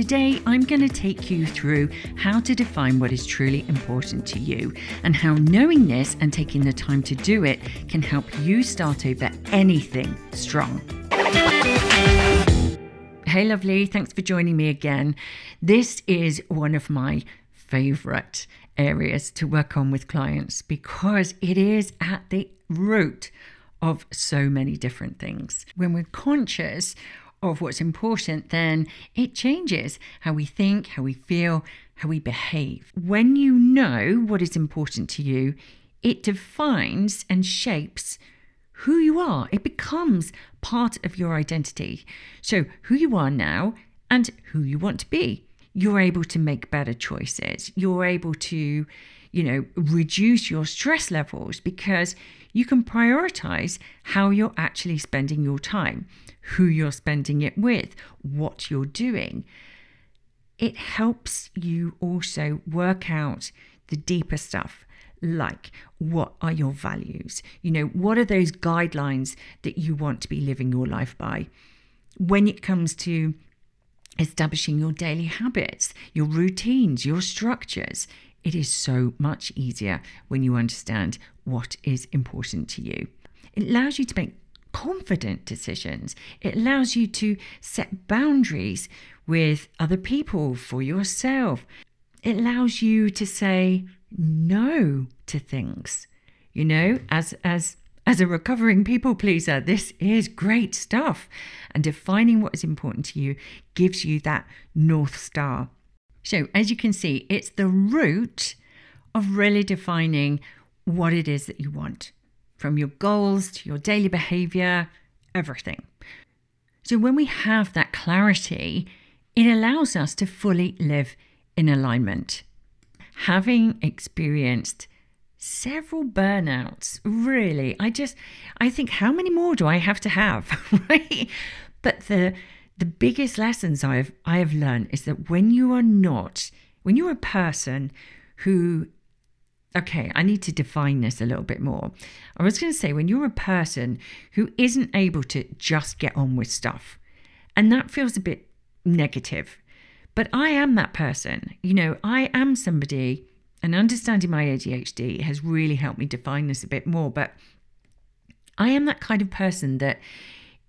Today, I'm going to take you through how to define what is truly important to you and how knowing this and taking the time to do it can help you start over anything strong. Hey, lovely. Thanks for joining me again. This is one of my favorite areas to work on with clients because it is at the root of so many different things. When we're conscious of what's important, then it changes how we think, how we feel, how we behave. When you know what is important to you, it defines and shapes who you are. It becomes part of your identity. So, who you are now and who you want to be. You're able to make better choices. You're able to, you know, reduce your stress levels because you can prioritize how you're actually spending your time, who you're spending it with, what you're doing. It helps you also work out the deeper stuff like what are your values? You know, what are those guidelines that you want to be living your life by? When it comes to establishing your daily habits, your routines, your structures, it is so much easier when you understand what is important to you. It allows you to make confident decisions. It allows you to set boundaries with other people, for yourself. It allows you to say, no to things. You know, as as as a recovering people pleaser, this is great stuff. And defining what is important to you gives you that North Star. So, as you can see, it's the root of really defining what it is that you want from your goals to your daily behavior, everything. So, when we have that clarity, it allows us to fully live in alignment having experienced several burnouts, really, I just, I think, how many more do I have to have, right? But the, the biggest lessons I've, I have learned is that when you are not, when you're a person who okay, I need to define this a little bit more. I was going to say, when you're a person who isn't able to just get on with stuff, and that feels a bit negative, but I am that person. You know, I am somebody, and understanding my ADHD has really helped me define this a bit more. But I am that kind of person that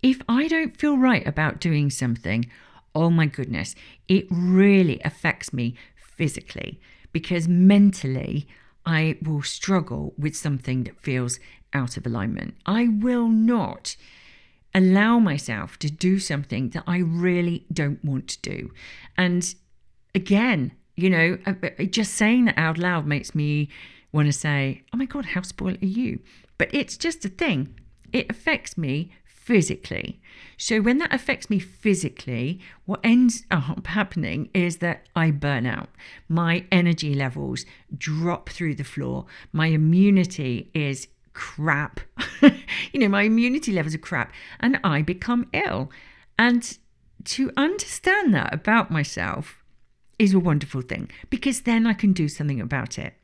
if I don't feel right about doing something, oh my goodness, it really affects me physically because mentally I will struggle with something that feels out of alignment. I will not allow myself to do something that I really don't want to do. And again, you know, uh, uh, just saying that out loud makes me want to say, oh my God, how spoiled are you? But it's just a thing. It affects me physically. So when that affects me physically, what ends up happening is that I burn out. My energy levels drop through the floor. My immunity is crap. you know, my immunity levels are crap and I become ill. And to understand that about myself is a wonderful thing because then I can do something about it.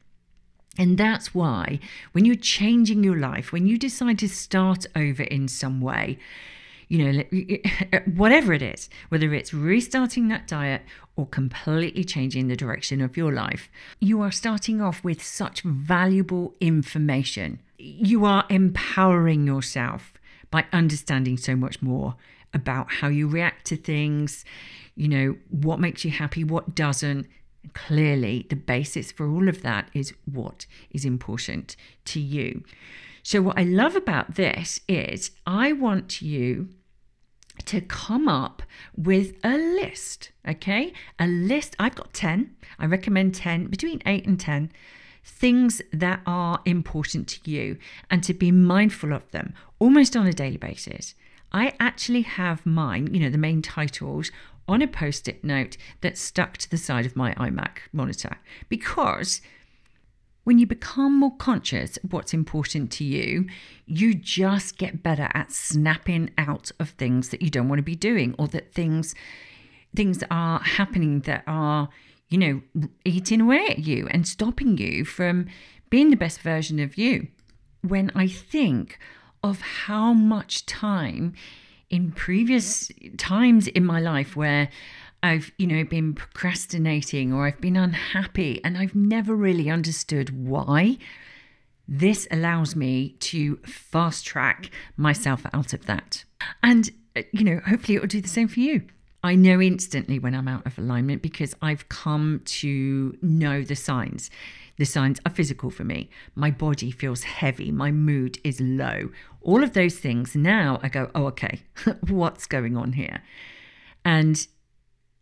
And that's why when you're changing your life, when you decide to start over in some way, you know, whatever it is, whether it's restarting that diet or completely changing the direction of your life, you are starting off with such valuable information. You are empowering yourself by understanding so much more about how you react to things, you know, what makes you happy, what doesn't. Clearly, the basis for all of that is what is important to you. So, what I love about this is I want you to come up with a list, okay? A list. I've got 10. I recommend 10, between 8 and 10 things that are important to you and to be mindful of them almost on a daily basis. I actually have mine, you know, the main titles on a post it note that's stuck to the side of my iMac monitor because when you become more conscious of what's important to you, you just get better at snapping out of things that you don't want to be doing or that things things are happening that are, you know, eating away at you and stopping you from being the best version of you. When I think of how much time in previous times in my life where I've, you know, been procrastinating or I've been unhappy and I've never really understood why. This allows me to fast track myself out of that. And, uh, you know, hopefully it will do the same for you. I know instantly when I'm out of alignment because I've come to know the signs. The signs are physical for me. My body feels heavy. My mood is low. All of those things. Now I go, oh, okay, what's going on here? And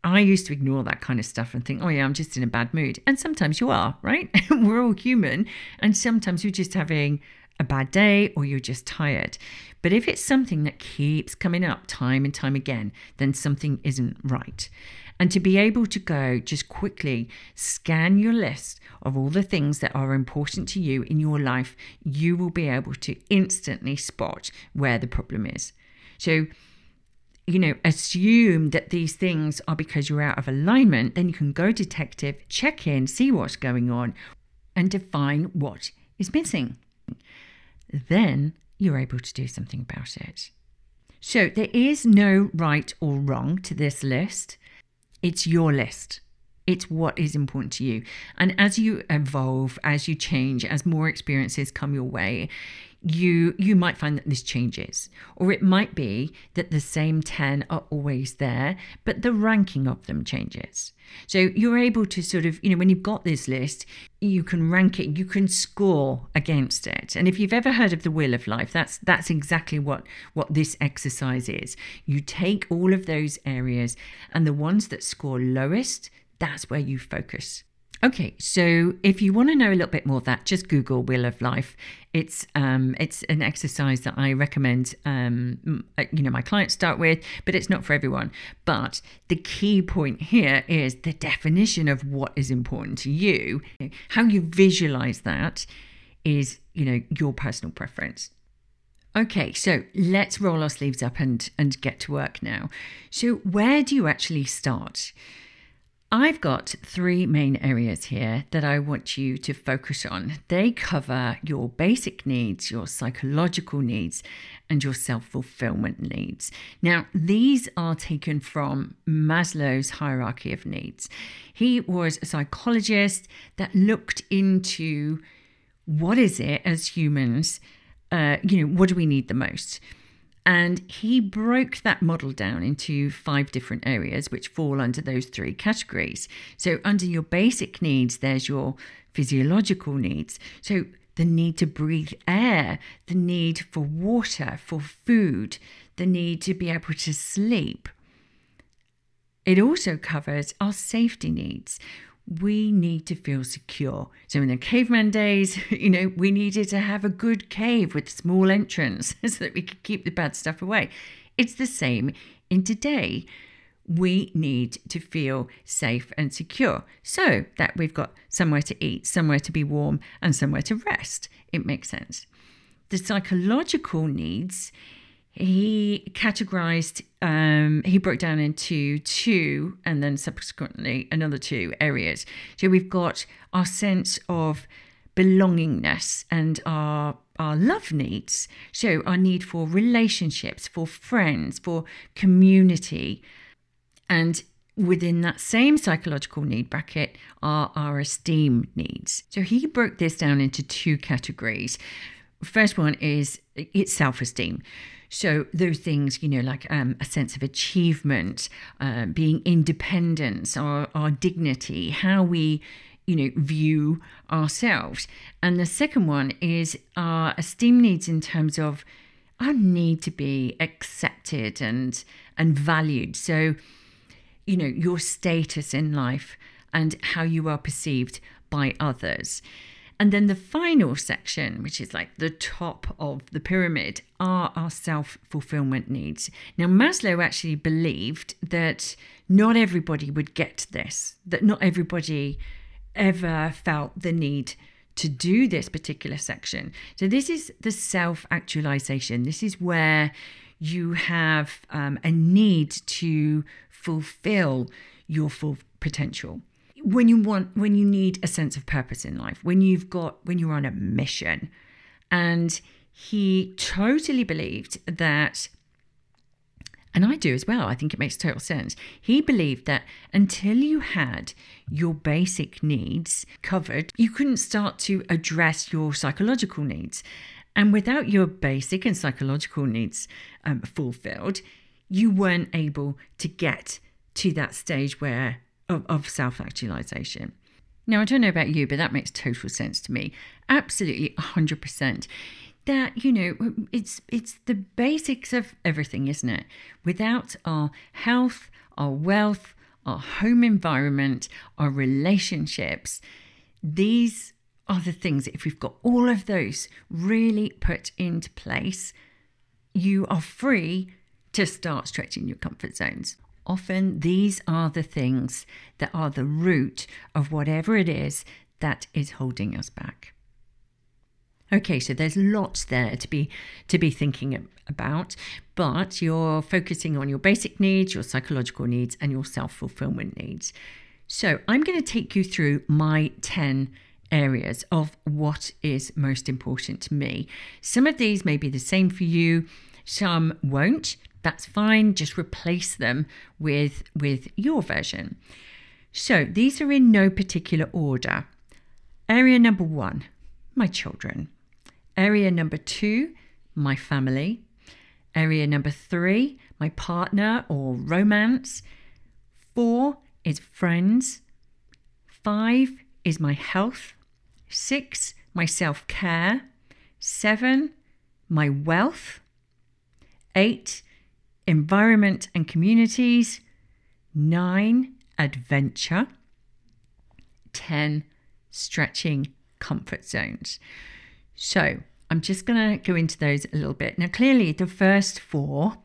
I used to ignore that kind of stuff and think, oh, yeah, I'm just in a bad mood. And sometimes you are, right? We're all human. And sometimes you're just having a bad day or you're just tired. But if it's something that keeps coming up time and time again, then something isn't right. And to be able to go just quickly scan your list of all the things that are important to you in your life, you will be able to instantly spot where the problem is. So, you know, assume that these things are because you're out of alignment, then you can go detective, check in, see what's going on, and define what is missing. Then you're able to do something about it. So there is no right or wrong to this list. It's your list. It's what is important to you. And as you evolve, as you change, as more experiences come your way, you you might find that this changes. Or it might be that the same 10 are always there but the ranking of them changes. So you're able to sort of you know when you've got this list you can rank it you can score against it. And if you've ever heard of the wheel of life that's that's exactly what what this exercise is. You take all of those areas and the ones that score lowest that's where you focus Okay, so if you want to know a little bit more of that, just Google Wheel of Life. It's um, it's an exercise that I recommend. Um, uh, you know, my clients start with, but it's not for everyone. But the key point here is the definition of what is important to you. How you visualize that is, you know, your personal preference. Okay, so let's roll our sleeves up and and get to work now. So where do you actually start? I've got three main areas here that I want you to focus on. They cover your basic needs, your psychological needs, and your self fulfillment needs. Now, these are taken from Maslow's hierarchy of needs. He was a psychologist that looked into what is it as humans, uh, you know, what do we need the most? And he broke that model down into five different areas, which fall under those three categories. So, under your basic needs, there's your physiological needs. So, the need to breathe air, the need for water, for food, the need to be able to sleep. It also covers our safety needs, we need to feel secure. So in the caveman days, you know, we needed to have a good cave with small entrance so that we could keep the bad stuff away. It's the same in today. We need to feel safe and secure so that we've got somewhere to eat, somewhere to be warm, and somewhere to rest. It makes sense. The psychological needs he categorized um, he broke down into two and then subsequently another two areas. So we've got our sense of belongingness and our our love needs. So our need for relationships for friends for community. And within that same psychological need bracket are our esteem needs. So he broke this down into two categories. First one is it's self-esteem so those things, you know, like um, a sense of achievement, uh, being independence, our, our dignity, how we, you know, view ourselves. And the second one is our esteem needs in terms of our need to be accepted and and valued. So, you know, your status in life and how you are perceived by others. And then the final section, which is like the top of the pyramid, are our self fulfillment needs. Now, Maslow actually believed that not everybody would get this, that not everybody ever felt the need to do this particular section. So, this is the self actualization. This is where you have um, a need to fulfill your full potential when you want when you need a sense of purpose in life when you've got when you're on a mission and he totally believed that and I do as well. I think it makes total sense. He believed that until you had your basic needs covered, you couldn't start to address your psychological needs. And without your basic and psychological needs um, fulfilled, you weren't able to get to that stage where of, of self actualization. Now, I don't know about you, but that makes total sense to me. Absolutely 100% that you know it's it's the basics of everything isn't it without our health our wealth our home environment our relationships these are the things if we've got all of those really put into place you are free to start stretching your comfort zones often these are the things that are the root of whatever it is that is holding us back Okay, so there's lots there to be to be thinking about, but you're focusing on your basic needs, your psychological needs, and your self-fulfillment needs. So I'm going to take you through my 10 areas of what is most important to me. Some of these may be the same for you, some won't. That's fine. Just replace them with with your version. So these are in no particular order. Area number 1, my children. Area number two, my family. Area number three, my partner or romance. Four is friends. Five is my health. Six, my self care. Seven, my wealth. Eight, environment and communities. Nine, adventure. 10, stretching comfort zones. So I'm just going to go into those a little bit. Now, clearly, the first four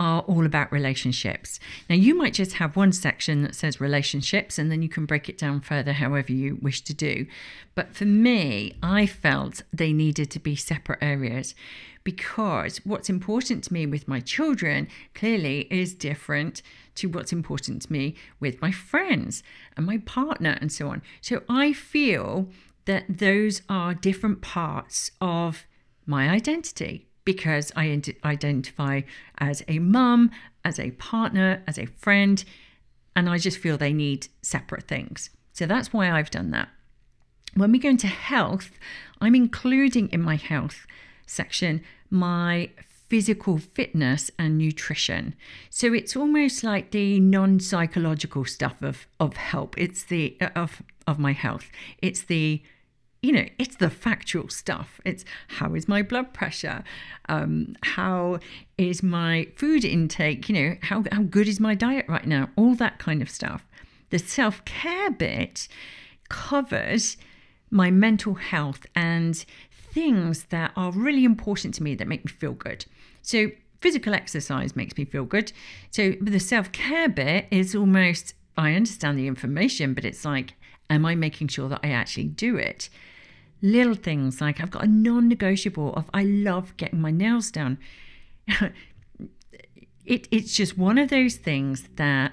are all about relationships. Now, you might just have one section that says relationships, and then you can break it down further however you wish to do. But for me, I felt they needed to be separate areas because what's important to me with my children clearly is different to what's important to me with my friends and my partner and so on. So I feel that those are different parts of my identity because I identify as a mum, as a partner, as a friend, and I just feel they need separate things. So that's why I've done that. When we go into health, I'm including in my health section my physical fitness and nutrition. So it's almost like the non-psychological stuff of of help. It's the of of my health. It's the you know, it's the factual stuff. It's how is my blood pressure? Um, how is my food intake? You know, how, how good is my diet right now? All that kind of stuff. The self care bit covers my mental health and things that are really important to me that make me feel good. So, physical exercise makes me feel good. So, the self care bit is almost, I understand the information, but it's like, am I making sure that I actually do it? little things like I've got a non negotiable of I love getting my nails done. it, it's just one of those things that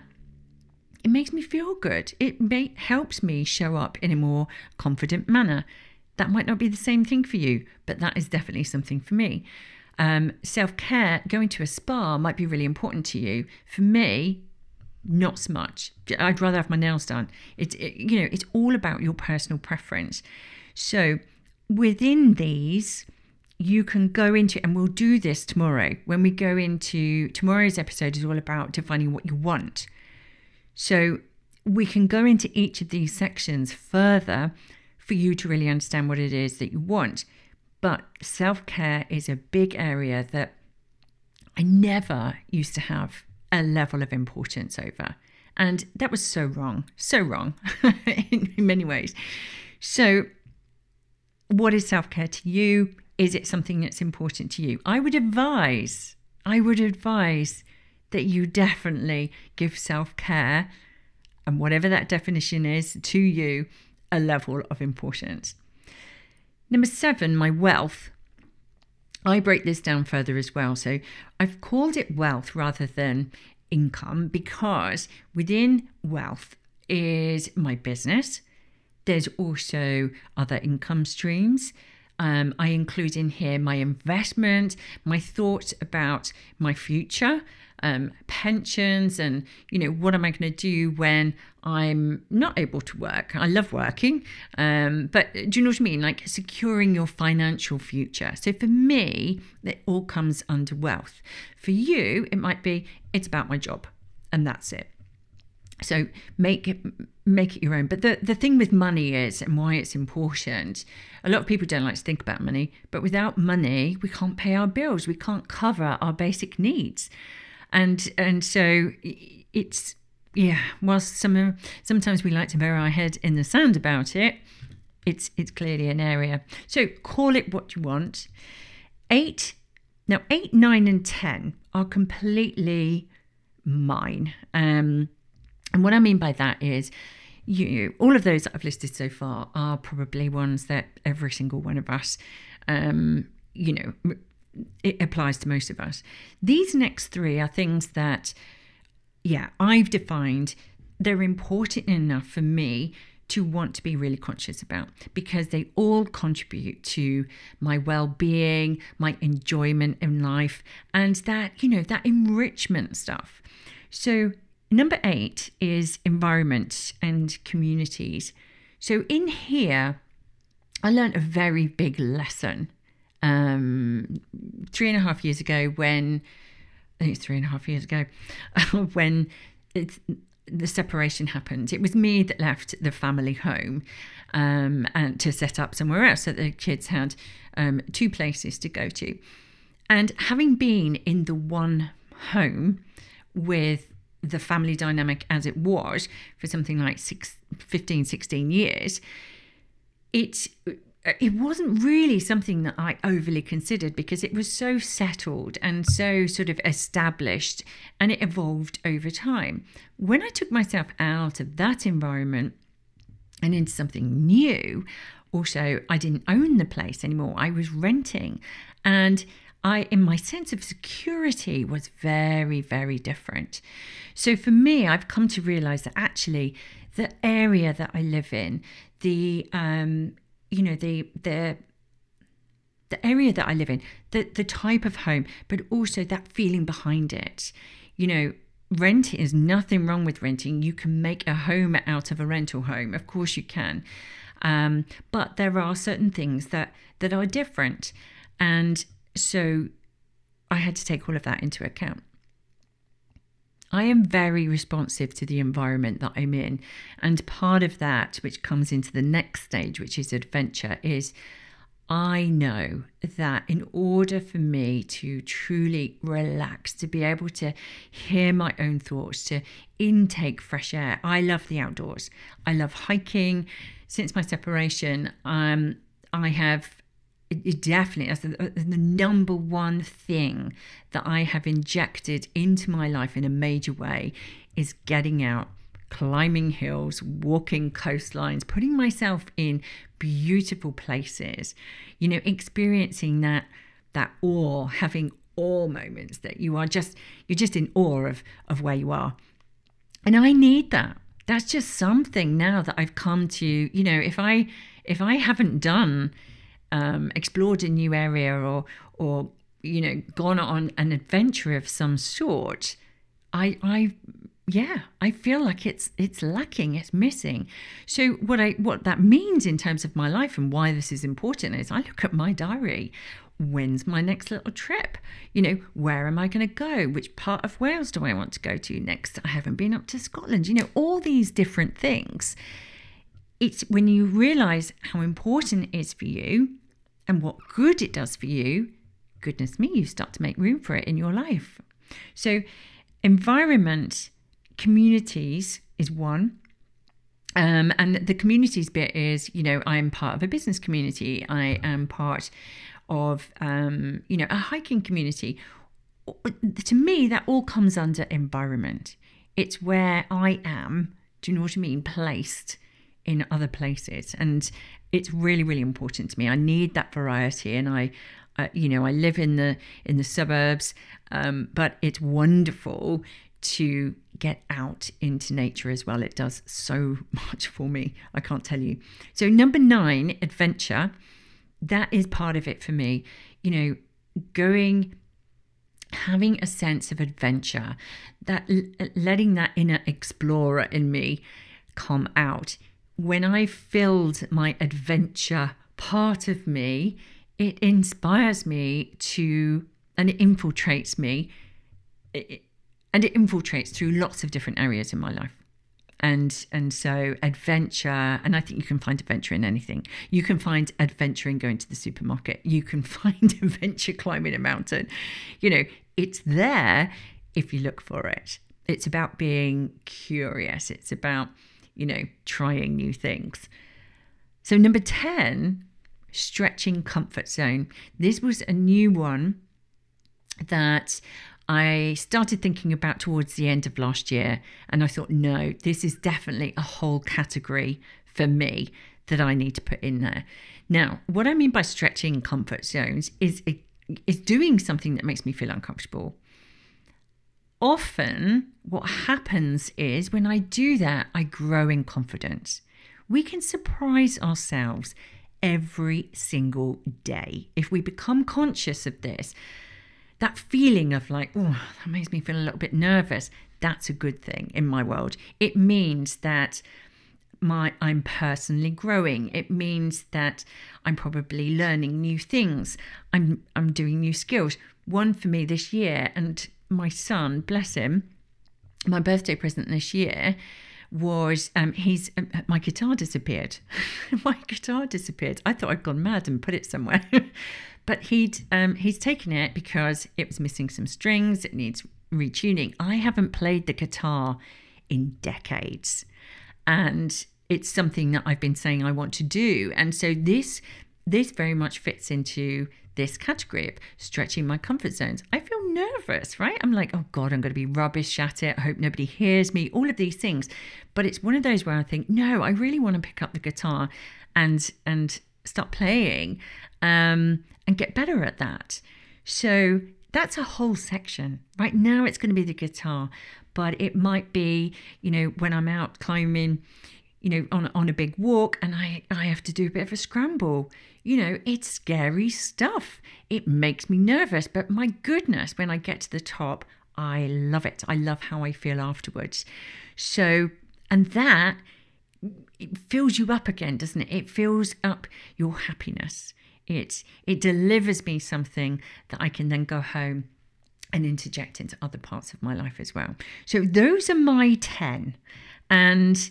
it makes me feel good. It may, helps me show up in a more confident manner. That might not be the same thing for you, but that is definitely something for me. Um, Self care, going to a spa might be really important to you. For me, not so much. I'd rather have my nails done. It's it, you know, it's all about your personal preference. So within these, you can go into, and we'll do this tomorrow when we go into tomorrow's episode is all about defining what you want. So we can go into each of these sections further for you to really understand what it is that you want. But self care is a big area that I never used to have a level of importance over. And that was so wrong, so wrong in many ways. So what is self care to you? Is it something that's important to you? I would advise, I would advise that you definitely give self care and whatever that definition is to you a level of importance. Number seven, my wealth. I break this down further as well. So I've called it wealth rather than income because within wealth is my business, there's also other income streams. Um, I include in here my investment, my thoughts about my future, um, pensions, and you know what am I going to do when I'm not able to work. I love working, um, but do you know what I mean? Like securing your financial future. So for me, it all comes under wealth. For you, it might be it's about my job, and that's it. So make it make it your own. But the, the thing with money is and why it's important, a lot of people don't like to think about money, but without money, we can't pay our bills. We can't cover our basic needs. And and so it's yeah, whilst some sometimes we like to bury our head in the sand about it, it's it's clearly an area. So call it what you want. Eight now eight, nine, and ten are completely mine. Um and what I mean by that is, you all of those that I've listed so far are probably ones that every single one of us, um, you know, it applies to most of us. These next three are things that, yeah, I've defined. They're important enough for me to want to be really conscious about because they all contribute to my well-being, my enjoyment in life, and that you know that enrichment stuff. So Number eight is environment and communities. So in here, I learned a very big lesson um, three and a half years ago when I think it's three and a half years ago when it's the separation happened. It was me that left the family home um, and to set up somewhere else so the kids had um, two places to go to. And having been in the one home with the family dynamic as it was for something like six, 15, 16 years, it it wasn't really something that I overly considered because it was so settled and so sort of established and it evolved over time. When I took myself out of that environment and into something new, also, I didn't own the place anymore, I was renting. And I, in my sense of security, was very, very different. So for me, I've come to realize that actually the area that I live in, the, um, you know, the, the, the area that I live in, the, the type of home, but also that feeling behind it. You know, renting is nothing wrong with renting. You can make a home out of a rental home. Of course you can. Um, but there are certain things that, that are different. And so I had to take all of that into account. I am very responsive to the environment that I'm in. And part of that, which comes into the next stage, which is adventure, is I know that in order for me to truly relax, to be able to hear my own thoughts, to intake fresh air, I love the outdoors. I love hiking. Since my separation, um, I have it definitely that's the, the, number one thing that I have injected into my life in a major way is getting out, climbing hills, walking coastlines, putting myself in beautiful places, you know, experiencing that that awe, having awe moments that you are just you're just in awe of of where you are. And I need that. That's just something now that I've come to, you know, if I if I haven't done um, explored a new area or or you know gone on an adventure of some sort, I I yeah I feel like it's it's lacking, it's missing. So what I what that means in terms of my life and why this is important is I look at my diary. When's my next little trip? You know, where am I going to go? Which part of Wales do I want to go to next? I haven't been up to Scotland. You know, all these different things it's when you realize how important it is for you and what good it does for you, goodness me, you start to make room for it in your life. So, environment, communities is one. Um, and the communities bit is, you know, I'm part of a business community. I am part of, um, you know, a hiking community. To me, that all comes under environment. It's where I am, do you know what I mean, placed in other places. And it's really, really important to me. I need that variety. And I, uh, you know, I live in the in the suburbs, um, but it's wonderful to get out into nature as well. It does so much for me. I can't tell you. So number nine, adventure. that is part of it for me. You know, going having a sense of adventure, that letting that inner explorer in me come out. When I filled my adventure part of me, it inspires me to, and it infiltrates me, it, and it infiltrates through lots of different areas in my life. And and so adventure and i think you can find adventure in anything. You can find adventure in going to the supermarket. You can find adventure climbing a mountain. You know it's there if you look for it. It's about being curious. It's about you know trying new things so number 10 stretching comfort zone this was a new one that I started thinking about towards the end of last year, and I thought, no, this is definitely a whole category for me that I need to put in there. Now, what I mean by stretching comfort zones is is doing something that makes me feel uncomfortable. Often, what happens is when I do that, I grow in confidence. We can surprise ourselves every single day if we become conscious of this that feeling of like, oh, that makes me feel a little bit nervous, that's a good thing in my world. It means that my I'm personally growing. It means that I'm probably learning new things. I'm I'm doing new skills. One for me this year and my son, bless him, my birthday present this year was um, he's um, my guitar disappeared. my guitar disappeared. I thought I'd gone mad and put it somewhere. But he'd um, he's taken it because it was missing some strings. It needs retuning. I haven't played the guitar in decades, and it's something that I've been saying I want to do. And so this this very much fits into this category of stretching my comfort zones. I feel nervous, right? I'm like, oh God, I'm going to be rubbish at it. I hope nobody hears me, all of these things. But it's one of those where I think, no, I really want to pick up the guitar and and start playing um, and get better at that. So that's a whole section. Right now, it's going to be the guitar, but it might be, you know, when I'm out climbing, you know, on on a big walk, and I I have to do a bit of a scramble. You know, it's scary stuff. It makes me nervous, but my goodness, when I get to the top, I love it. I love how I feel afterwards. So, and that it fills you up again, doesn't it? It fills up your happiness. It it delivers me something that I can then go home and interject into other parts of my life as well. So those are my 10 and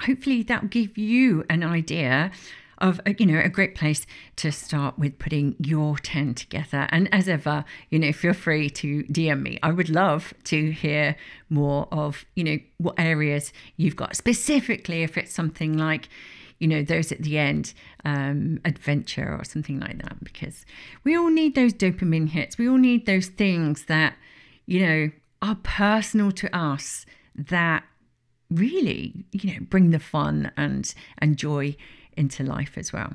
hopefully that will give you an idea of you know a great place to start with putting your 10 together. And as ever you know feel free to dm me. I would love to hear more of you know what areas you've got. Specifically if it's something like you know, those at the end, um, adventure or something like that, because we all need those dopamine hits. We all need those things that, you know, are personal to us that really, you know, bring the fun and, and joy into life as well.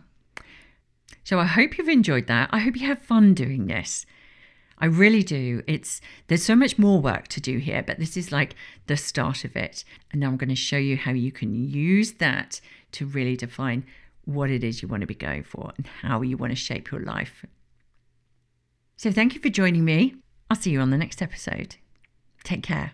So I hope you've enjoyed that. I hope you have fun doing this. I really do. It's there's so much more work to do here, but this is like the start of it. And now I'm going to show you how you can use that to really define what it is you want to be going for and how you want to shape your life. So, thank you for joining me. I'll see you on the next episode. Take care.